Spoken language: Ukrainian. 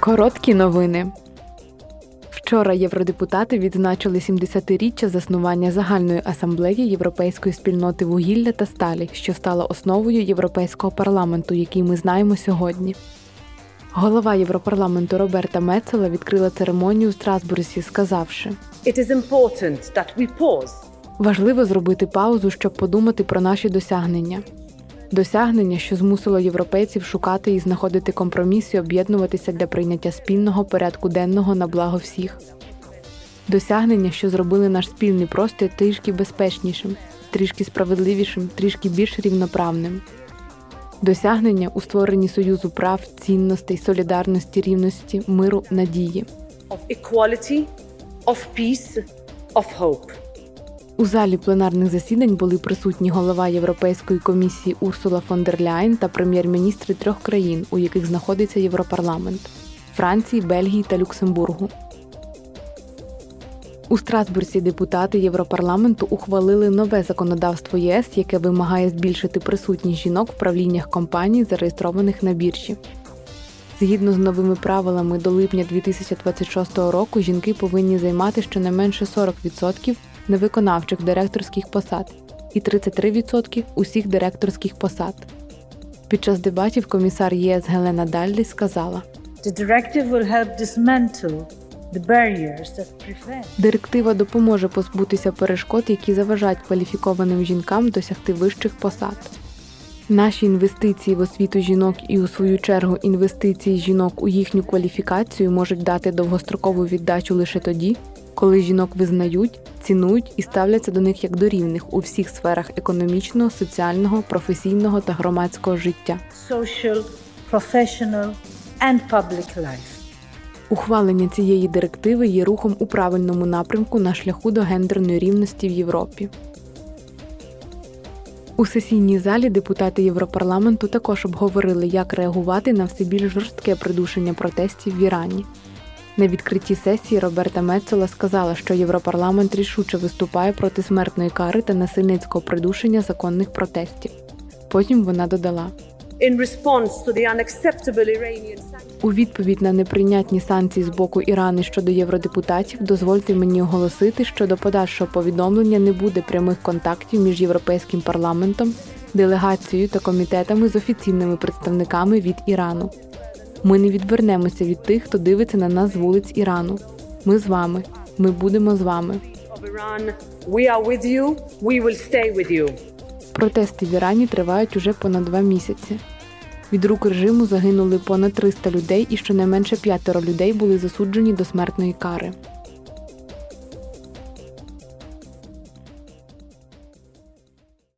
Короткі новини. Вчора євродепутати відзначили 70-річчя заснування загальної асамблеї Європейської спільноти вугілля та сталі, що стала основою Європейського парламенту, який ми знаємо сьогодні. Голова Європарламенту Роберта Мецела відкрила церемонію у Страсбурзі, сказавши: It is important that we pause важливо зробити паузу, щоб подумати про наші досягнення. Досягнення, що змусило європейців шукати і знаходити компроміс і об'єднуватися для прийняття спільного порядку денного на благо всіх. Досягнення, що зробили наш спільний простір трішки безпечнішим, трішки справедливішим, трішки більш рівноправним. Досягнення у створенні союзу прав, цінностей, солідарності, рівності, миру, надії. of equality, of peace, of hope. У залі пленарних засідань були присутні голова Європейської комісії Урсула фон дер Ляйн та прем'єр-міністри трьох країн, у яких знаходиться Європарламент Франції, Бельгії та Люксембургу. У Страсбурзі депутати Європарламенту ухвалили нове законодавство ЄС, яке вимагає збільшити присутність жінок в правліннях компаній, зареєстрованих на біржі. Згідно з новими правилами, до липня 2026 року жінки повинні займати щонайменше 40% невиконавчих директорських посад і 33% усіх директорських посад. Під час дебатів комісар ЄС Гелена Даллі сказала: директива допоможе позбутися перешкод, які заважають кваліфікованим жінкам досягти вищих посад. Наші інвестиції в освіту жінок і у свою чергу інвестиції жінок у їхню кваліфікацію можуть дати довгострокову віддачу лише тоді, коли жінок визнають, цінують і ставляться до них як до рівних у всіх сферах економічного, соціального, професійного та громадського життя. social, professional, and public life. Ухвалення цієї директиви є рухом у правильному напрямку на шляху до гендерної рівності в Європі. У сесійній залі депутати Європарламенту також обговорили, як реагувати на все більш жорстке придушення протестів в Ірані. На відкритті сесії Роберта Мецола сказала, що Європарламент рішуче виступає проти смертної кари та насильницького придушення законних протестів. Потім вона додала: у відповідь на неприйнятні санкції з боку Ірану щодо євродепутатів, дозвольте мені оголосити, що до подальшого повідомлення не буде прямих контактів між європейським парламентом, делегацією та комітетами з офіційними представниками від Ірану. Ми не відвернемося від тих, хто дивиться на нас з вулиць Ірану. Ми з вами. Ми будемо з вами. Протести в Ірані тривають уже понад два місяці. Від рук режиму загинули понад 300 людей і щонайменше п'ятеро людей були засуджені до смертної кари.